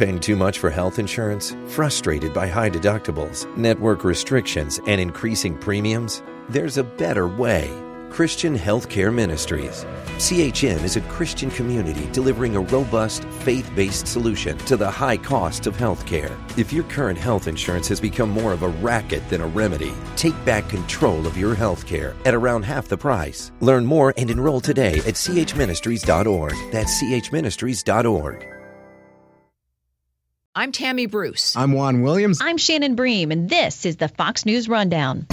paying too much for health insurance? Frustrated by high deductibles, network restrictions, and increasing premiums? There's a better way. Christian Healthcare Ministries. CHM is a Christian community delivering a robust, faith based solution to the high costs of healthcare. If your current health insurance has become more of a racket than a remedy, take back control of your healthcare at around half the price. Learn more and enroll today at chministries.org. That's chministries.org. I'm Tammy Bruce. I'm Juan Williams. I'm Shannon Bream, and this is the Fox News Rundown.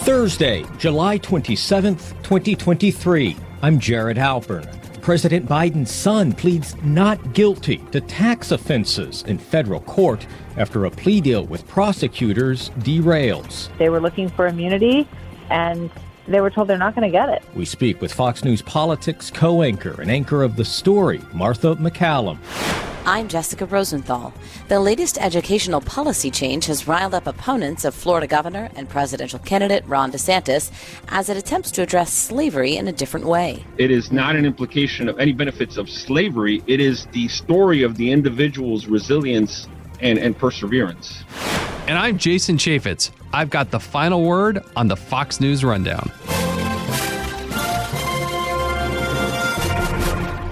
Thursday, July 27th, 2023. I'm Jared Halpern. President Biden's son pleads not guilty to tax offenses in federal court after a plea deal with prosecutors derails. They were looking for immunity and they were told they're not going to get it. We speak with Fox News Politics co anchor and anchor of the story, Martha MacCallum. I'm Jessica Rosenthal. The latest educational policy change has riled up opponents of Florida Governor and presidential candidate Ron DeSantis as it attempts to address slavery in a different way. It is not an implication of any benefits of slavery, it is the story of the individual's resilience and, and perseverance. And I'm Jason Chaffetz. I've got the final word on the Fox News Rundown.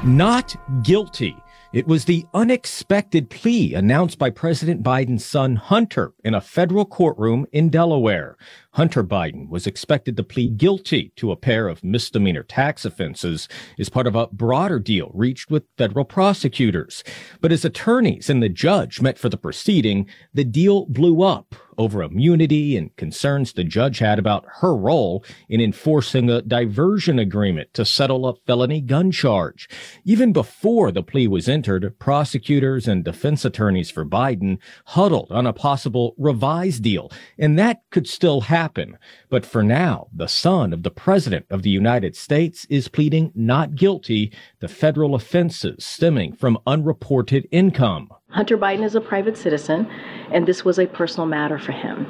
Not guilty. It was the unexpected plea announced by President Biden's son Hunter in a federal courtroom in Delaware. Hunter Biden was expected to plead guilty to a pair of misdemeanor tax offenses as part of a broader deal reached with federal prosecutors. But as attorneys and the judge met for the proceeding, the deal blew up over immunity and concerns the judge had about her role in enforcing a diversion agreement to settle a felony gun charge. Even before the plea was entered, prosecutors and defense attorneys for Biden huddled on a possible revised deal, and that could still happen. But for now, the son of the President of the United States is pleading not guilty to federal offenses stemming from unreported income. Hunter Biden is a private citizen, and this was a personal matter for him.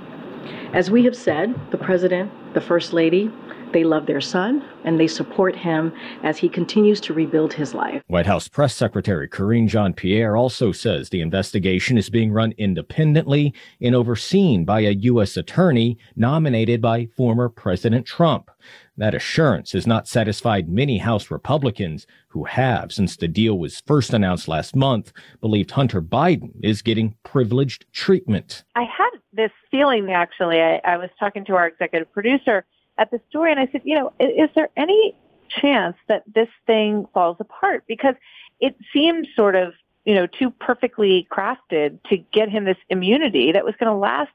As we have said, the President, the First Lady, they love their son and they support him as he continues to rebuild his life. White House Press Secretary Karine Jean Pierre also says the investigation is being run independently and overseen by a U.S. attorney nominated by former President Trump. That assurance has not satisfied many House Republicans who have, since the deal was first announced last month, believed Hunter Biden is getting privileged treatment. I had this feeling, actually. I, I was talking to our executive producer at the story and I said, you know, is, is there any chance that this thing falls apart? Because it seemed sort of, you know, too perfectly crafted to get him this immunity that was going to last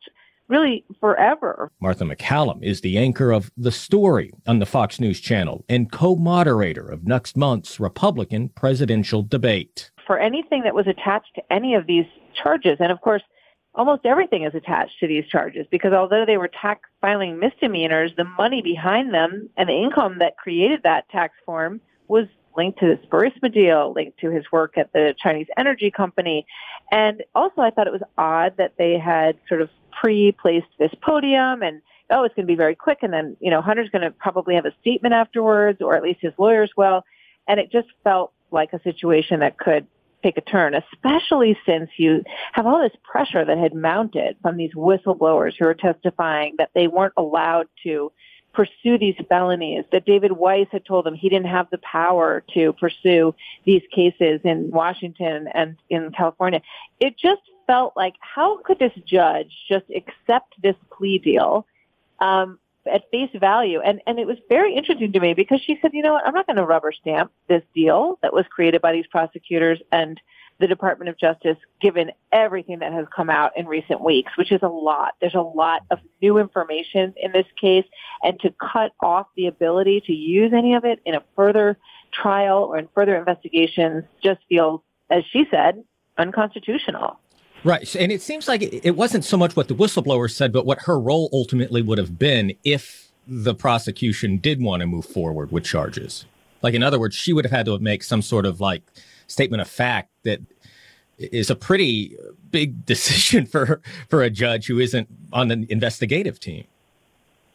really forever. Martha MacCallum is the anchor of The Story on the Fox News channel and co-moderator of next month's Republican presidential debate. For anything that was attached to any of these charges, and of course, almost everything is attached to these charges because although they were tax filing misdemeanors, the money behind them and the income that created that tax form was linked to this Burisma deal, linked to his work at the Chinese energy company. And also I thought it was odd that they had sort of pre-placed this podium and oh, it's going to be very quick. And then, you know, Hunter's going to probably have a statement afterwards, or at least his lawyers will. And it just felt like a situation that could take a turn, especially since you have all this pressure that had mounted from these whistleblowers who are testifying that they weren't allowed to pursue these felonies, that David Weiss had told them he didn't have the power to pursue these cases in Washington and in California. It just felt like, how could this judge just accept this plea deal um, at face value? And and it was very interesting to me because she said, you know what, I'm not going to rubber stamp this deal that was created by these prosecutors and the Department of Justice, given everything that has come out in recent weeks, which is a lot. There's a lot of new information in this case, and to cut off the ability to use any of it in a further trial or in further investigations just feels, as she said, unconstitutional. Right. And it seems like it wasn't so much what the whistleblower said, but what her role ultimately would have been if the prosecution did want to move forward with charges. Like, in other words, she would have had to make some sort of like statement of fact that is a pretty big decision for for a judge who isn't on the investigative team.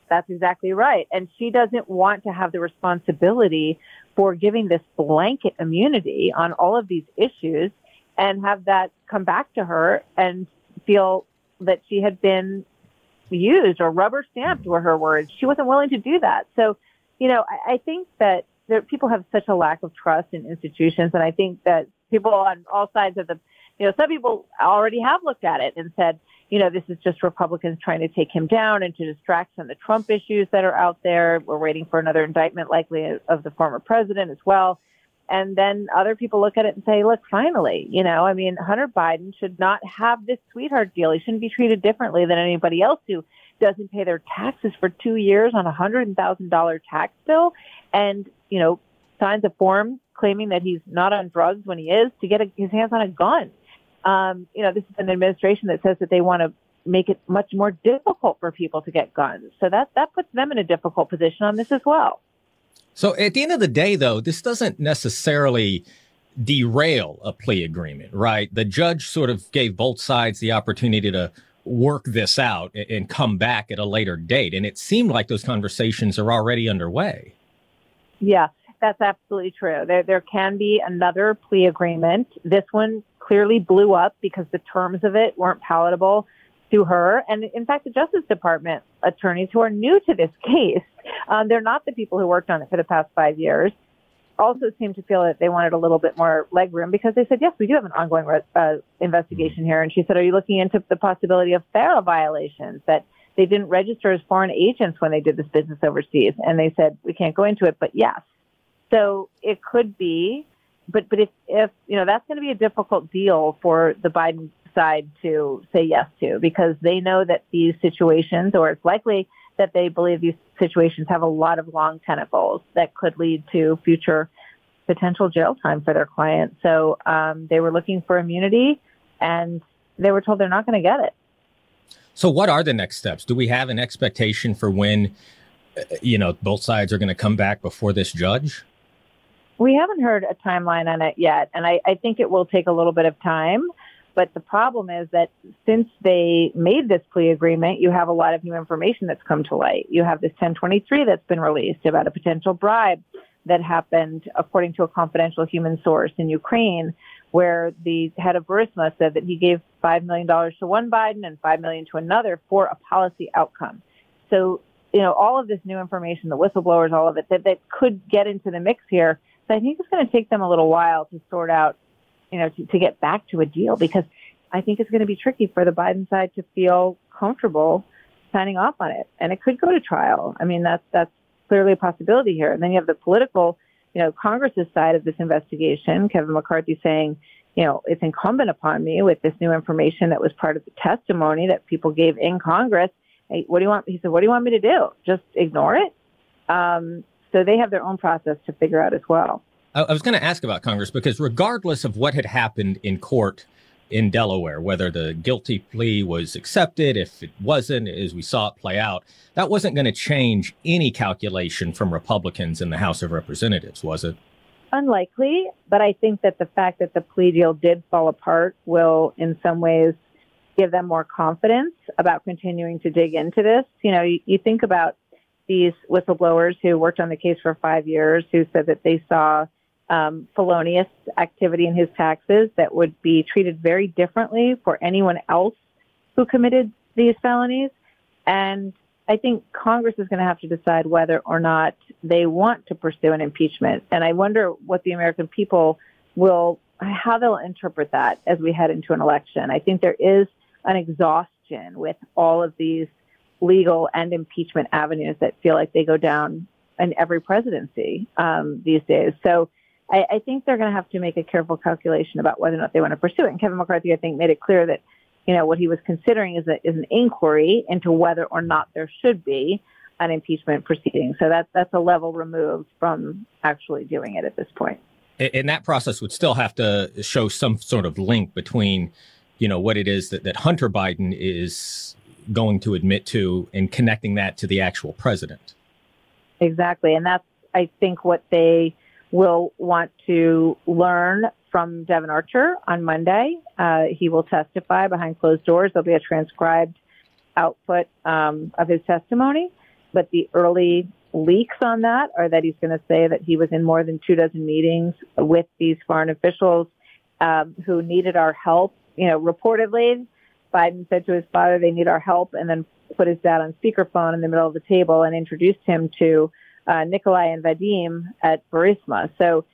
That's exactly right. And she doesn't want to have the responsibility for giving this blanket immunity on all of these issues and have that come back to her and feel that she had been used or rubber stamped were her words. She wasn't willing to do that. So, you know, I, I think that there, people have such a lack of trust in institutions. And I think that people on all sides of the, you know, some people already have looked at it and said, you know, this is just Republicans trying to take him down and to distract from the Trump issues that are out there. We're waiting for another indictment, likely of the former president as well. And then other people look at it and say, look, finally, you know, I mean, Hunter Biden should not have this sweetheart deal. He shouldn't be treated differently than anybody else who doesn't pay their taxes for two years on a hundred thousand dollar tax bill and, you know, signs a form claiming that he's not on drugs when he is to get a, his hands on a gun. Um, you know, this is an administration that says that they want to make it much more difficult for people to get guns. So that, that puts them in a difficult position on this as well. So at the end of the day, though, this doesn't necessarily derail a plea agreement, right? The judge sort of gave both sides the opportunity to work this out and come back at a later date. And it seemed like those conversations are already underway. Yeah, that's absolutely true. There, there can be another plea agreement. This one clearly blew up because the terms of it weren't palatable to her. And in fact, the Justice Department attorneys who are new to this case, um, they're not the people who worked on it for the past five years, also seem to feel that they wanted a little bit more leg room because they said, yes, we do have an ongoing uh, investigation here. And she said, are you looking into the possibility of FARA violations that they didn't register as foreign agents when they did this business overseas? And they said, we can't go into it, but yes. So it could be, but, but if, if, you know, that's going to be a difficult deal for the Biden side to say yes to because they know that these situations, or it's likely that they believe these situations have a lot of long tentacles that could lead to future potential jail time for their client. So um, they were looking for immunity and they were told they're not going to get it. So, what are the next steps? Do we have an expectation for when, uh, you know, both sides are going to come back before this judge? We haven't heard a timeline on it yet, and I, I think it will take a little bit of time. But the problem is that since they made this plea agreement, you have a lot of new information that's come to light. You have this 1023 that's been released about a potential bribe that happened according to a confidential human source in Ukraine, where the head of Burisma said that he gave $5 million to one Biden and 5 million to another for a policy outcome. So, you know, all of this new information, the whistleblowers, all of it, that, that could get into the mix here. So I think it's going to take them a little while to sort out you know, to, to get back to a deal because I think it's going to be tricky for the Biden side to feel comfortable signing off on it. And it could go to trial. I mean, that's, that's clearly a possibility here. And then you have the political, you know, Congress's side of this investigation, Kevin McCarthy saying, you know, it's incumbent upon me with this new information that was part of the testimony that people gave in Congress. Hey, what do you want? He said, what do you want me to do? Just ignore it? Um, so they have their own process to figure out as well. I was going to ask about Congress because regardless of what had happened in court in Delaware, whether the guilty plea was accepted, if it wasn't, as we saw it play out, that wasn't going to change any calculation from Republicans in the House of Representatives, was it? Unlikely, but I think that the fact that the plea deal did fall apart will, in some ways, give them more confidence about continuing to dig into this. You know, you, you think about these whistleblowers who worked on the case for five years who said that they saw um, felonious activity in his taxes that would be treated very differently for anyone else who committed these felonies. And I think Congress is going to have to decide whether or not they want to pursue an impeachment. And I wonder what the American people will, how they'll interpret that as we head into an election. I think there is an exhaustion with all of these legal and impeachment avenues that feel like they go down in every presidency um, these days. So I, I think they're going to have to make a careful calculation about whether or not they want to pursue it. And Kevin McCarthy, I think, made it clear that, you know, what he was considering is, a, is an inquiry into whether or not there should be an impeachment proceeding. So that's that's a level removed from actually doing it at this point. And that process would still have to show some sort of link between, you know, what it is that, that Hunter Biden is going to admit to and connecting that to the actual president. Exactly. And that's, I think, what they will want to learn from Devon Archer on Monday. Uh, he will testify behind closed doors. There'll be a transcribed output um, of his testimony, but the early leaks on that are that he's going to say that he was in more than two dozen meetings with these foreign officials um, who needed our help. You know, reportedly, Biden said to his father, "They need our help," and then put his dad on speakerphone in the middle of the table and introduced him to uh, Nikolai and Vadim at Burisma. So.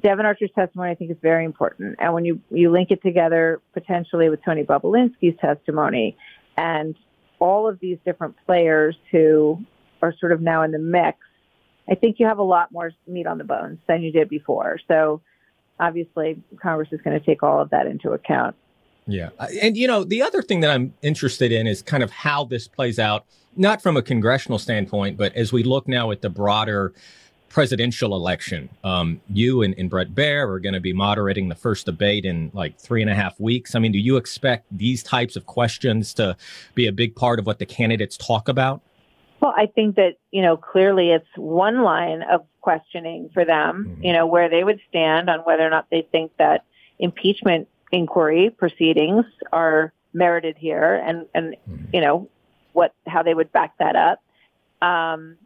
Devon Archer's testimony, I think, is very important. And when you, you link it together potentially with Tony Bobulinski's testimony and all of these different players who are sort of now in the mix, I think you have a lot more meat on the bones than you did before. So obviously, Congress is going to take all of that into account. Yeah. And, you know, the other thing that I'm interested in is kind of how this plays out, not from a congressional standpoint, but as we look now at the broader presidential election. Um, you and, and Bret Baier are going to be moderating the first debate in like three and a half weeks. I mean, do you expect these types of questions to be a big part of what the candidates talk about? Well, I think that, you know, clearly it's one line of questioning for them, mm-hmm. you know, where they would stand on whether or not they think that impeachment inquiry proceedings are merited here and, and mm-hmm. you know, what, how they would back that up. Um,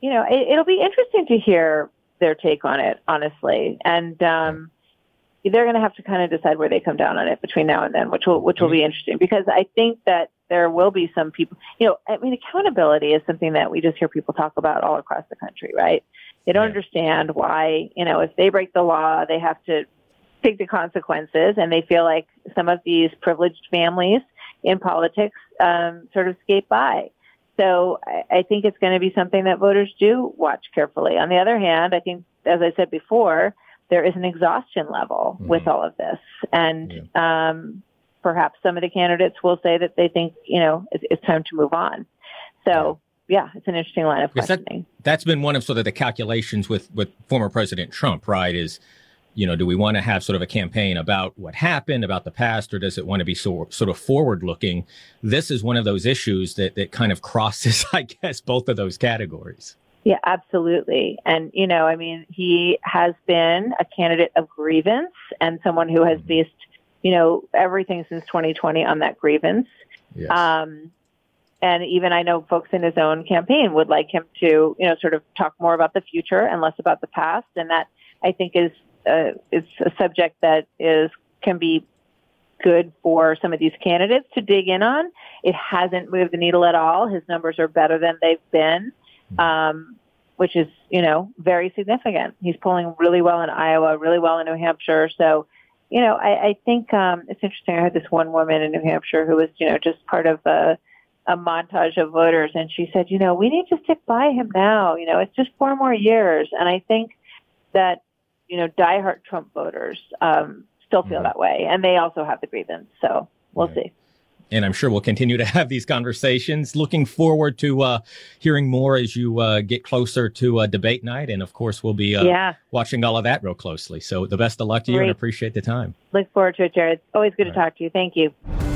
you know, it, will be interesting to hear their take on it, honestly. And, um, they're going to have to kind of decide where they come down on it between now and then, which will, which will be mm-hmm. interesting because I think that there will be some people, you know, I mean, accountability is something that we just hear people talk about all across the country, right? They don't yeah. understand why, you know, if they break the law, they have to take the consequences and they feel like some of these privileged families in politics um, sort of skate by. So I, I think it's going to be something that voters do watch carefully. On the other hand, I think, as I said before, there is an exhaustion level mm-hmm. with all of this. And yeah. um, perhaps some of the candidates will say that they think, you know, it's, it's time to move on. So, yeah, it's an interesting line of questioning. That, that's been one of sort of the calculations with, with former President Trump, right? Is, you know, do we want to have sort of a campaign about what happened, about the past, or does it want to be so, sort of forward looking? This is one of those issues that, that kind of crosses, I guess, both of those categories. Yeah, absolutely. And, you know, I mean, he has been a candidate of grievance and someone who has mm-hmm. based you know, everything since 2020 on that grievance. Yes. Um, and even I know folks in his own campaign would like him to, you know, sort of talk more about the future and less about the past. And that I think is uh, it's a subject that is can be good for some of these candidates to dig in on. It hasn't moved the needle at all. His numbers are better than they've been, hmm. um, which is you know very significant. He's polling really well in Iowa, really well in New Hampshire. So you know, I, I think um, it's interesting. I had this one woman in New Hampshire who was, you know, just part of a, a montage of voters, and she said, you know, we need to stick by him now. You know, it's just four more years, and I think that, you know, diehard Trump voters um, still feel mm-hmm. that way, and they also have the grievance. So we'll see and I'm sure we'll continue to have these conversations. Looking forward to uh, hearing more as you uh, get closer to uh, debate night, and of course, we'll be uh, yeah. watching all of that real closely. So, the best of luck to Great. you, and appreciate the time. Look forward to it, Jared. Always good all to right. talk to you. Thank you.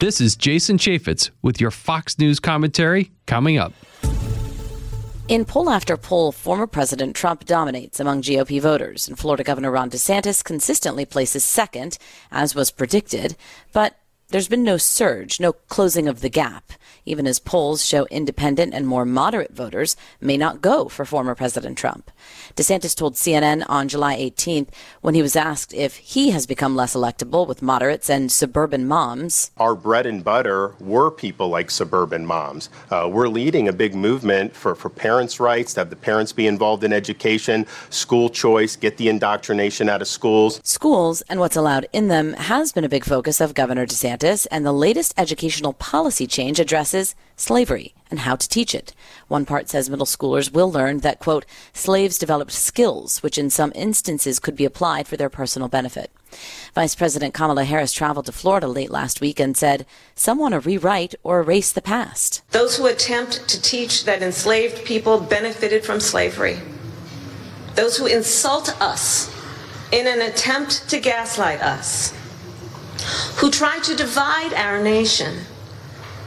This is Jason Chaffetz with your Fox News commentary coming up. In poll after poll, former President Trump dominates among GOP voters, and Florida Governor Ron DeSantis consistently places second, as was predicted. But there's been no surge, no closing of the gap even as polls show independent and more moderate voters may not go for former President Trump. DeSantis told CNN on July 18th when he was asked if he has become less electable with moderates and suburban moms. Our bread and butter were people like suburban moms. Uh, we're leading a big movement for, for parents' rights, to have the parents be involved in education, school choice, get the indoctrination out of schools. Schools and what's allowed in them has been a big focus of Governor DeSantis DeSantis, and the latest educational policy change addresses slavery and how to teach it. One part says middle schoolers will learn that, quote, slaves developed skills which in some instances could be applied for their personal benefit. Vice President Kamala Harris traveled to Florida late last week and said, Some want to rewrite or erase the past. Those who attempt to teach that enslaved people benefited from slavery, those who insult us in an attempt to gaslight us, who try to divide our nation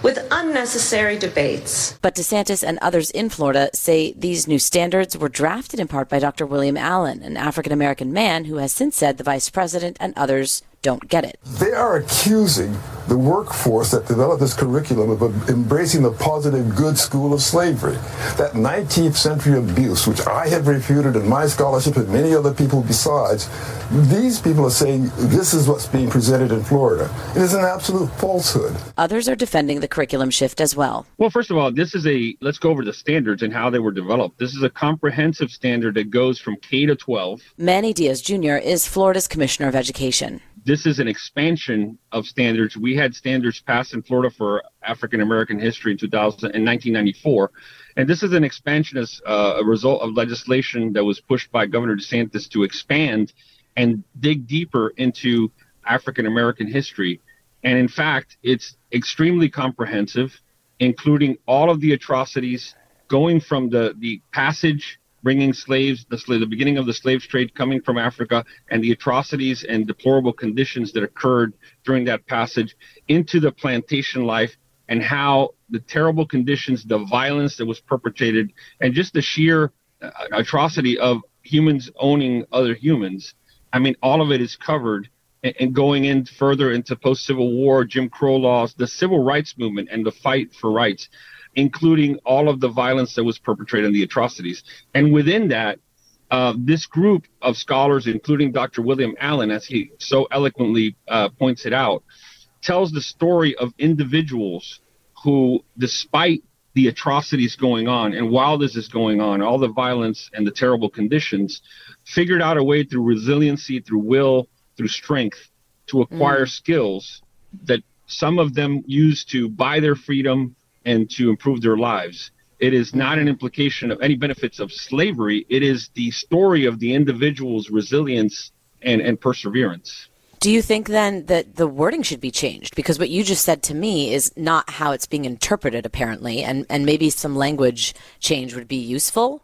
with unnecessary debates. But DeSantis and others in Florida say these new standards were drafted in part by Dr. William Allen, an African American man who has since said the vice president and others don't get it. They are accusing the workforce that developed this curriculum of embracing the positive good school of slavery. That 19th century abuse, which I have refuted in my scholarship and many other people besides, these people are saying this is what's being presented in Florida. It is an absolute falsehood. Others are defending the curriculum shift as well. Well, first of all, this is a, let's go over the standards and how they were developed. This is a comprehensive standard that goes from K to 12. Manny Diaz Jr. is Florida's Commissioner of Education this is an expansion of standards. We had standards passed in Florida for African American history in 2000 in 1994, and this is an expansion as uh, a result of legislation that was pushed by Governor DeSantis to expand and dig deeper into African American history. And in fact, it's extremely comprehensive, including all of the atrocities going from the the passage bringing slaves, the, the beginning of the slave trade coming from Africa, and the atrocities and deplorable conditions that occurred during that passage into the plantation life, and how the terrible conditions, the violence that was perpetrated, and just the sheer uh, atrocity of humans owning other humans. I mean, all of it is covered. And, and going in further into post Civil War, Jim Crow laws, the civil rights movement, and the fight for rights including all of the violence that was perpetrated and the atrocities. And within that, uh, this group of scholars, including Dr. William Allen, as he so eloquently uh, points it out, tells the story of individuals who, despite the atrocities going on, and while this is going on, all the violence and the terrible conditions, figured out a way through resiliency, through will, through strength, to acquire mm. skills that some of them used to buy their freedom, and to improve their lives. It is mm-hmm. not an implication of any benefits of slavery. It is the story of the individual's resilience and, and perseverance. Do you think then that the wording should be changed? Because what you just said to me is not how it's being interpreted, apparently, and, and maybe some language change would be useful?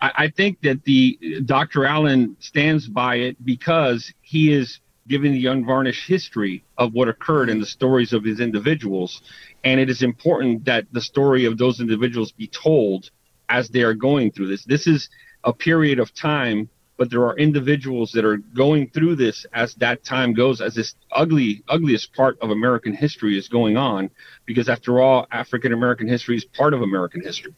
I, I think that the Dr. Allen stands by it because he is giving the unvarnished history of what occurred and the stories of his individuals. And it is important that the story of those individuals be told as they are going through this. This is a period of time, but there are individuals that are going through this as that time goes, as this ugly, ugliest part of American history is going on, because after all, African American history is part of American history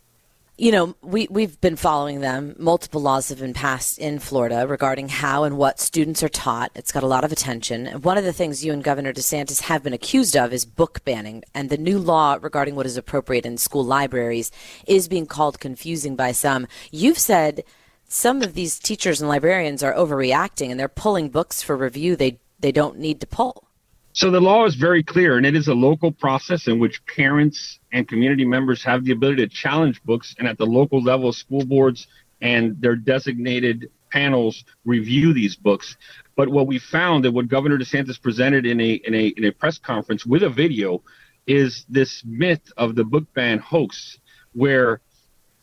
you know, we, we've been following them. Multiple laws have been passed in Florida regarding how and what students are taught. It's got a lot of attention. And one of the things you and Governor DeSantis have been accused of is book banning. And the new law regarding what is appropriate in school libraries is being called confusing by some. You've said some of these teachers and librarians are overreacting and they're pulling books for review they, they don't need to pull. So the law is very clear, and it is a local process in which parents and community members have the ability to challenge books, and at the local level, school boards and their designated panels review these books. But what we found that what Governor DeSantis presented in a in a in a press conference with a video is this myth of the book ban hoax, where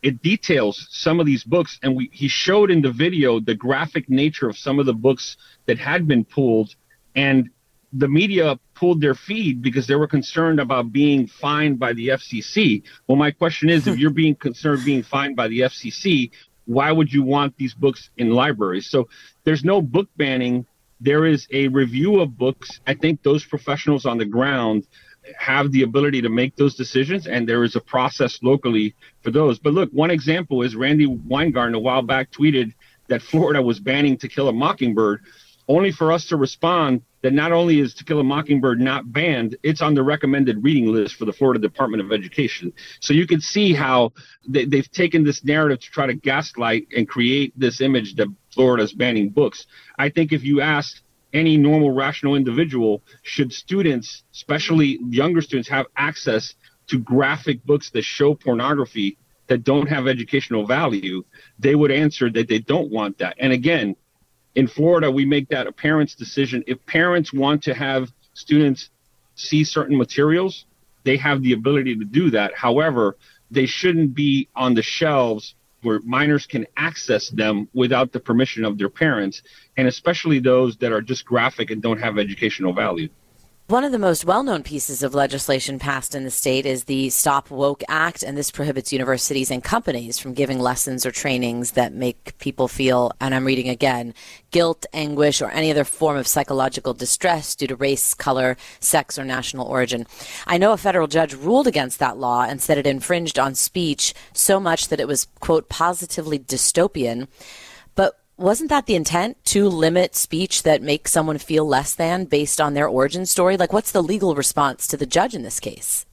it details some of these books, and we he showed in the video the graphic nature of some of the books that had been pulled, and the media pulled their feed because they were concerned about being fined by the FCC. Well, my question is, if hmm. you're being concerned being fined by the FCC, why would you want these books in libraries? So there's no book banning. There is a review of books. I think those professionals on the ground have the ability to make those decisions, and there is a process locally for those. But look, one example is Randi Weingarten a while back tweeted that Florida was banning To Kill a Mockingbird, only for us to respond that not only is To Kill a Mockingbird not banned, it's on the recommended reading list for the Florida Department of Education. So you can see how they, have taken this narrative to try to gaslight and create this image that Florida is banning books. I think if you asked any normal rational individual should students especially younger students have access to graphic books that show pornography that don't have educational value they would answer that they don't want that and again in florida we make that a parent's decision if parents want to have students see certain materials they have the ability to do that however they shouldn't be on the shelves where minors can access them without the permission of their parents, and especially those that are just graphic and don't have educational value. One of the most well known pieces of legislation passed in the state is the Stop Woke Act, and this prohibits universities and companies from giving lessons or trainings that make people feel, and I'm reading again, guilt, anguish, or any other form of psychological distress due to race, color, sex, or national origin. I know a federal judge ruled against that law and said it infringed on speech so much that it was, quote, positively dystopian wasn't that the intent to limit speech that makes someone feel less than based on their origin story? Like, what's the legal response to the judge in this case?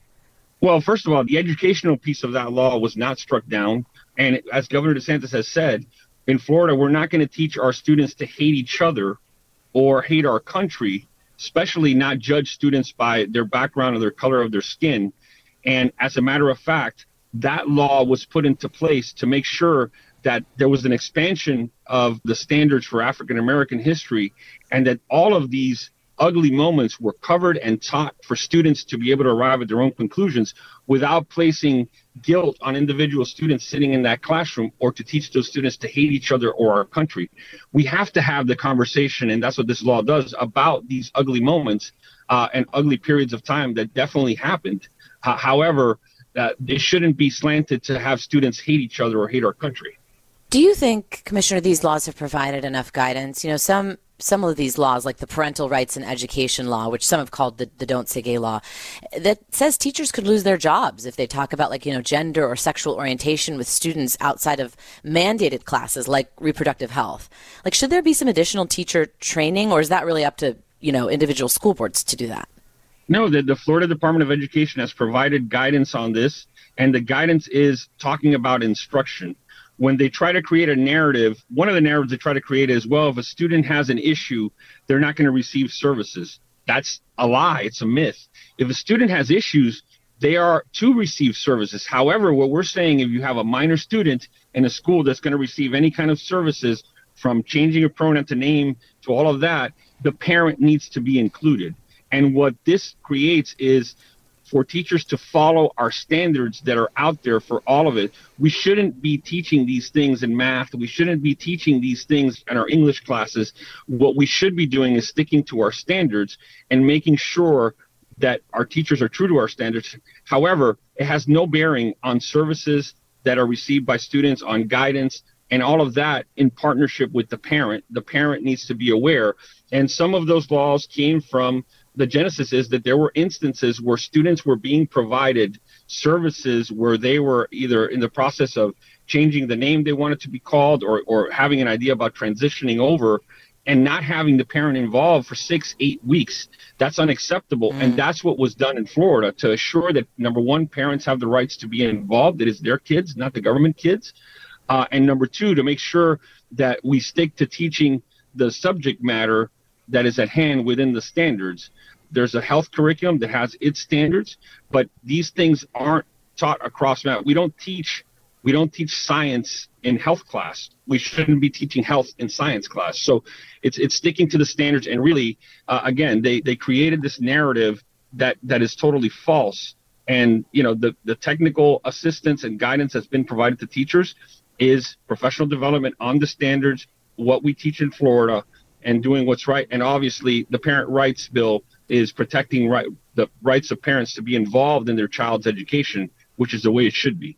Well, first of all, the educational piece of that law was not struck down. And as Governor DeSantis has said, in Florida, we're not going to teach our students to hate each other or hate our country, especially not judge students by their background or their color of their skin. And as a matter of fact, that law was put into place to make sure that there was an expansion of the standards for African American history, and that all of these ugly moments were covered and taught for students to be able to arrive at their own conclusions without placing guilt on individual students sitting in that classroom or to teach those students to hate each other or our country. We have to have the conversation, and that's what this law does, about these ugly moments uh, and ugly periods of time that definitely happened. Uh, however, uh, they shouldn't be slanted to have students hate each other or hate our country. Do you think, Commissioner, these laws have provided enough guidance? You know, some some of these laws, like the parental rights and education law, which some have called the, the don't say gay law, that says teachers could lose their jobs if they talk about like, you know, gender or sexual orientation with students outside of mandated classes like reproductive health. Like, should there be some additional teacher training or is that really up to, you know, individual school boards to do that? No, the, the Florida Department of Education has provided guidance on this, and the guidance is talking about instruction when they try to create a narrative, one of the narratives they try to create is, well, if a student has an issue, they're not going to receive services. That's a lie. It's a myth. If a student has issues, they are to receive services. However, what we're saying, if you have a minor student in a school that's going to receive any kind of services, from changing a pronoun to name to all of that, the parent needs to be included. And what this creates is for teachers to follow our standards that are out there for all of it. We shouldn't be teaching these things in math. We shouldn't be teaching these things in our English classes. What we should be doing is sticking to our standards and making sure that our teachers are true to our standards. However, it has no bearing on services that are received by students, on guidance, and all of that in partnership with the parent. The parent needs to be aware. And some of those laws came from the genesis is that there were instances where students were being provided services where they were either in the process of changing the name they wanted to be called or, or having an idea about transitioning over and not having the parent involved for six, eight weeks. That's unacceptable. Mm. And that's what was done in Florida to assure that number one, parents have the rights to be involved. It is their kids, not the government kids. Uh, and number two, to make sure that we stick to teaching the subject matter that is at hand within the standards. There's a health curriculum that has its standards, but these things aren't taught across. We don't teach we don't teach science in health class. We shouldn't be teaching health in science class. So it's it's sticking to the standards. And really, uh, again, they they created this narrative that that is totally false. And you know the the technical assistance and guidance that's been provided to teachers is professional development on the standards, what we teach in Florida, and doing what's right. And obviously, the Parent Rights Bill is protecting right the rights of parents to be involved in their child's education, which is the way it should be.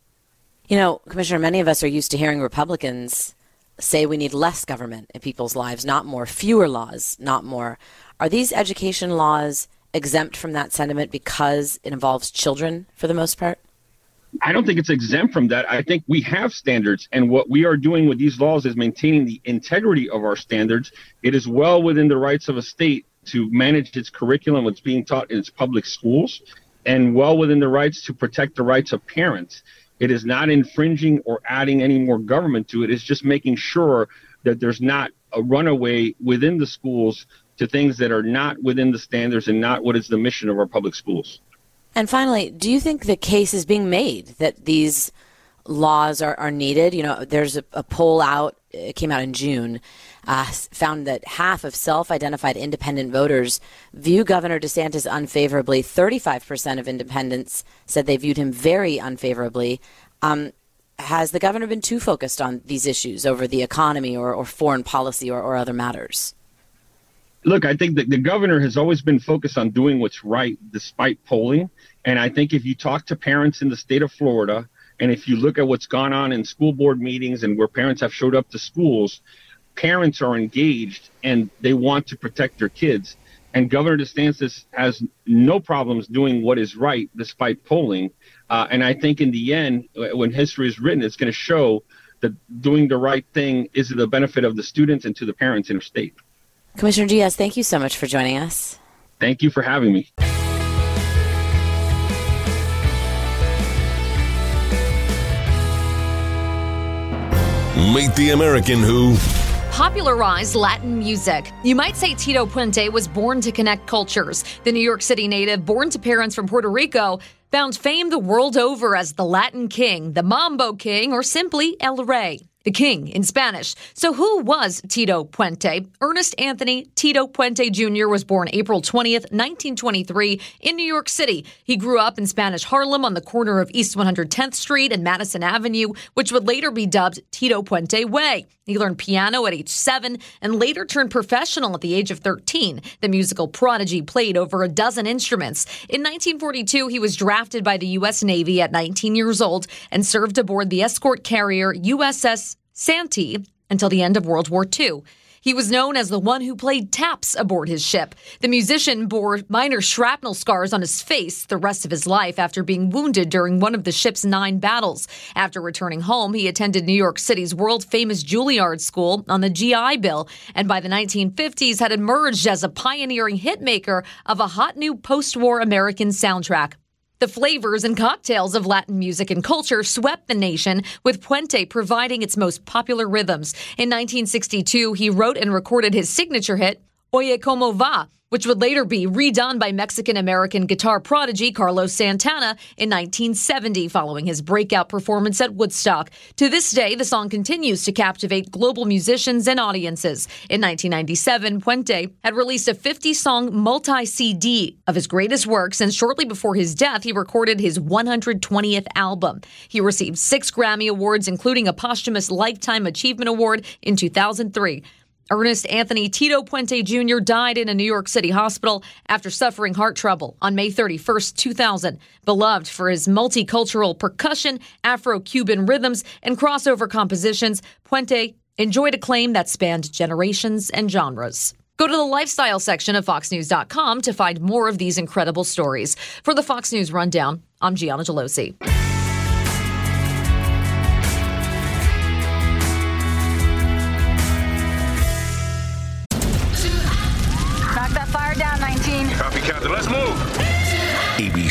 You know, Commissioner, many of us are used to hearing Republicans say we need less government in people's lives, not more, fewer laws, not more. Are these education laws exempt from that sentiment because it involves children for the most part? I don't think it's exempt from that. I think we have standards, and what we are doing with these laws is maintaining the integrity of our standards. It is well within the rights of a state to manage its curriculum, what's being taught in its public schools, and well within the rights to protect the rights of parents. It is not infringing or adding any more government to it. It's just making sure that there's not a runaway within the schools to things that are not within the standards and not what is the mission of our public schools. And finally, do you think the case is being made that these laws are, are needed? You know, there's a, a poll out, it came out in June, uh, found that half of self identified independent voters view Governor DeSantis unfavorably. 35% of independents said they viewed him very unfavorably. Um, has the governor been too focused on these issues over the economy or, or foreign policy or, or other matters? Look, I think that the governor has always been focused on doing what's right despite polling. And I think if you talk to parents in the state of Florida, and if you look at what's gone on in school board meetings and where parents have showed up to schools, parents are engaged and they want to protect their kids. And Governor DeSantis has no problems doing what is right despite polling. Uh, and I think in the end, when history is written, it's going to show that doing the right thing is to the benefit of the students and to the parents in our state. Commissioner Diaz, thank you so much for joining us. Thank you for having me. Meet the American who popularized Latin music. You might say Tito Puente was born to connect cultures. The New York City native, born to parents from Puerto Rico, found fame the world over as the Latin King, the Mambo King, or simply El Rey the king in Spanish. So, who was Tito Puente? Ernest Anthony Tito Puente Jr. was born April 20th, 1923, in New York City. He grew up in Spanish Harlem on the corner of East 110th Street and Madison Avenue, which would later be dubbed Tito Puente Way. He learned piano at age seven and later turned professional at the age of 13. The musical prodigy played over a dozen instruments. In 1942, he was drafted by the U.S. Navy at 19 years old and served aboard the escort carrier USS Santee until the end of World War II. He was known as the one who played taps aboard his ship. The musician bore minor shrapnel scars on his face the rest of his life after being wounded during one of the ship's nine battles. After returning home, he attended New York City's world famous Juilliard School on the GI Bill, and by the 1950s had emerged as a pioneering hitmaker of a hot new post war American soundtrack. The flavors and cocktails of Latin music and culture swept the nation, with Puente providing its most popular rhythms. In 1962, he wrote and recorded his signature hit, Oye Como Va, which would later be redone by Mexican American guitar prodigy Carlos Santana in 1970 following his breakout performance at Woodstock. To this day, the song continues to captivate global musicians and audiences. In 1997, Puente had released a 50 song multi CD of his greatest works, and shortly before his death, he recorded his 120th album. He received six Grammy Awards, including a posthumous Lifetime Achievement Award in 2003. Ernest Anthony Tito Puente Jr. died in a New York City hospital after suffering heart trouble on May 31, 2000. Beloved for his multicultural percussion, Afro Cuban rhythms, and crossover compositions, Puente enjoyed acclaim that spanned generations and genres. Go to the lifestyle section of FoxNews.com to find more of these incredible stories. For the Fox News Rundown, I'm Gianna Gelosi.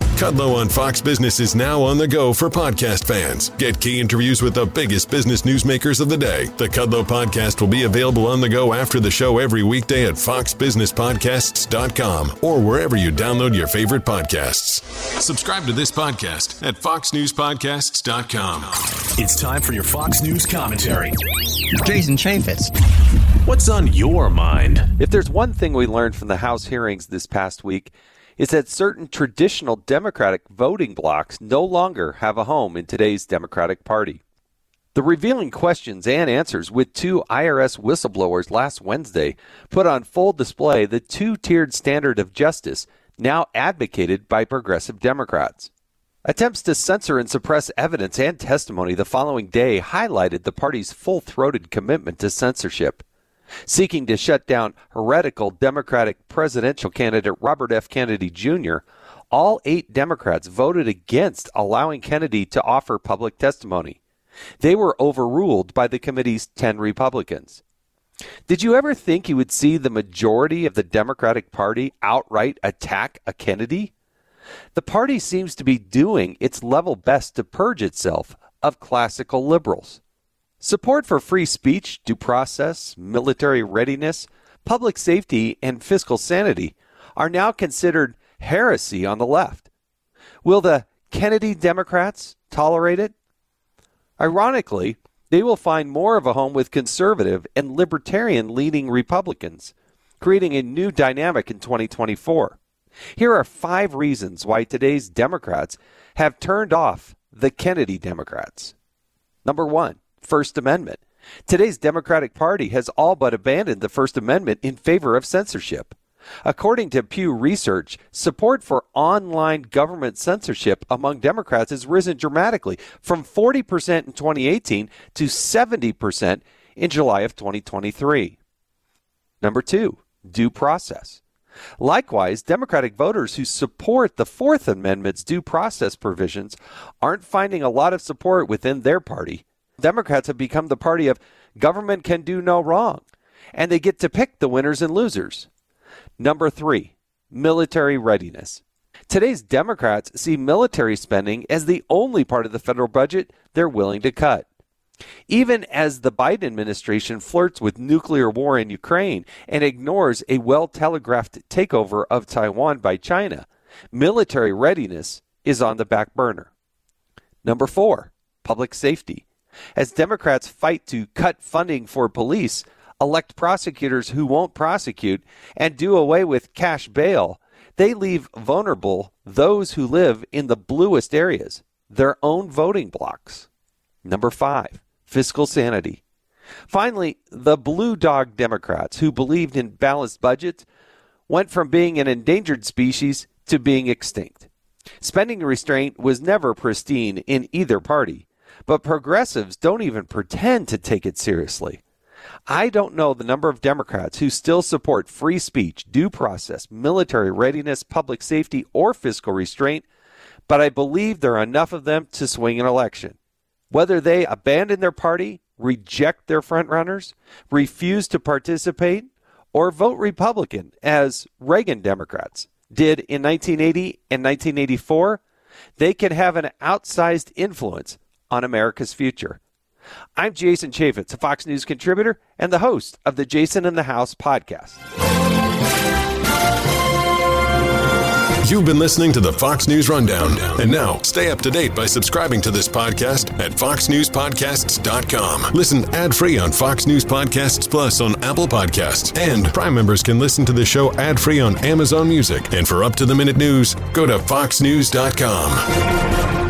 Kudlow on Fox Business is now on the go for podcast fans. Get key interviews with the biggest business newsmakers of the day. The Kudlow podcast will be available on the go after the show every weekday at foxbusinesspodcasts.com or wherever you download your favorite podcasts. Subscribe to this podcast at foxnewspodcasts.com. It's time for your Fox News commentary. Jason Chaffetz. What's on your mind? If there's one thing we learned from the House hearings this past week, is that certain traditional Democratic voting blocs no longer have a home in today's Democratic Party. The revealing questions and answers with two IRS whistleblowers last Wednesday put on full display the two tiered standard of justice now advocated by progressive Democrats. Attempts to censor and suppress evidence and testimony the following day highlighted the party's full throated commitment to censorship seeking to shut down heretical Democratic presidential candidate Robert F. Kennedy Jr., all eight Democrats voted against allowing Kennedy to offer public testimony. They were overruled by the committee's 10 Republicans. Did you ever think you would see the majority of the Democratic Party outright attack a Kennedy? The party seems to be doing its level best to purge itself of classical liberals. Support for free speech, due process, military readiness, public safety, and fiscal sanity are now considered heresy on the left. Will the Kennedy Democrats tolerate it? Ironically, they will find more of a home with conservative and libertarian leaning Republicans, creating a new dynamic in 2024. Here are five reasons why today's Democrats have turned off the Kennedy Democrats. Number one, First Amendment. Today's Democratic Party has all but abandoned the First Amendment in favor of censorship. According to Pew Research, support for online government censorship among Democrats has risen dramatically from 40% in 2018 to 70% in July of 2023. Number two, due process. Likewise, Democratic voters who support the Fourth Amendment's due process provisions aren't finding a lot of support within their party. Democrats have become the party of government can do no wrong, and they get to pick the winners and losers. Number three, military readiness. Today's Democrats see military spending as the only part of the federal budget they're willing to cut. Even as the Biden administration flirts with nuclear war in Ukraine and ignores a well telegraphed takeover of Taiwan by China, military readiness is on the back burner. Number four, public safety. As Democrats fight to cut funding for police, elect prosecutors who won't prosecute, and do away with cash bail, they leave vulnerable those who live in the bluest areas, their own voting blocs. Number five, fiscal sanity. Finally, the blue dog Democrats who believed in balanced budgets went from being an endangered species to being extinct. Spending restraint was never pristine in either party, but progressives don't even pretend to take it seriously. I don't know the number of Democrats who still support free speech, due process, military readiness, public safety, or fiscal restraint, but I believe there are enough of them to swing an election. Whether they abandon their party, reject their frontrunners, refuse to participate, or vote Republican, as Reagan Democrats did in 1980 and 1984, they can have an outsized influence on America's future. I'm Jason Chaffetz, a Fox News contributor and the host of the Jason in the House podcast. You've been listening to the Fox News Rundown. And now, stay up to date by subscribing to this podcast at foxnewspodcasts.com. Listen ad free on Fox News Podcasts Plus on Apple Podcasts. And Prime members can listen to the show ad free on Amazon Music. And for up to the minute news, go to foxnews.com.